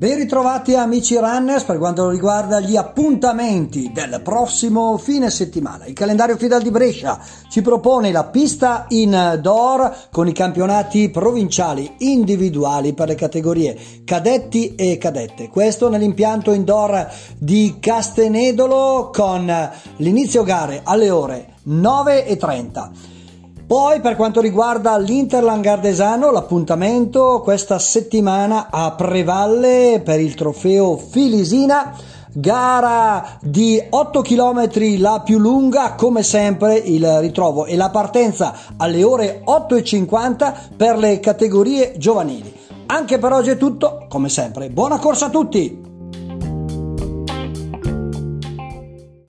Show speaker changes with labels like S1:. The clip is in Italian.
S1: Ben ritrovati amici runners per quanto riguarda gli appuntamenti del prossimo fine settimana. Il calendario Fidal di Brescia ci propone la pista indoor con i campionati provinciali individuali per le categorie cadetti e cadette. Questo nell'impianto indoor di Castenedolo con l'inizio gare alle ore 9.30. Poi per quanto riguarda l'Interland Gardesano, l'appuntamento questa settimana a Prevalle per il trofeo Filisina gara di 8 km la più lunga come sempre il ritrovo e la partenza alle ore 8.50 per le categorie giovanili. Anche per oggi è tutto come sempre. Buona corsa a tutti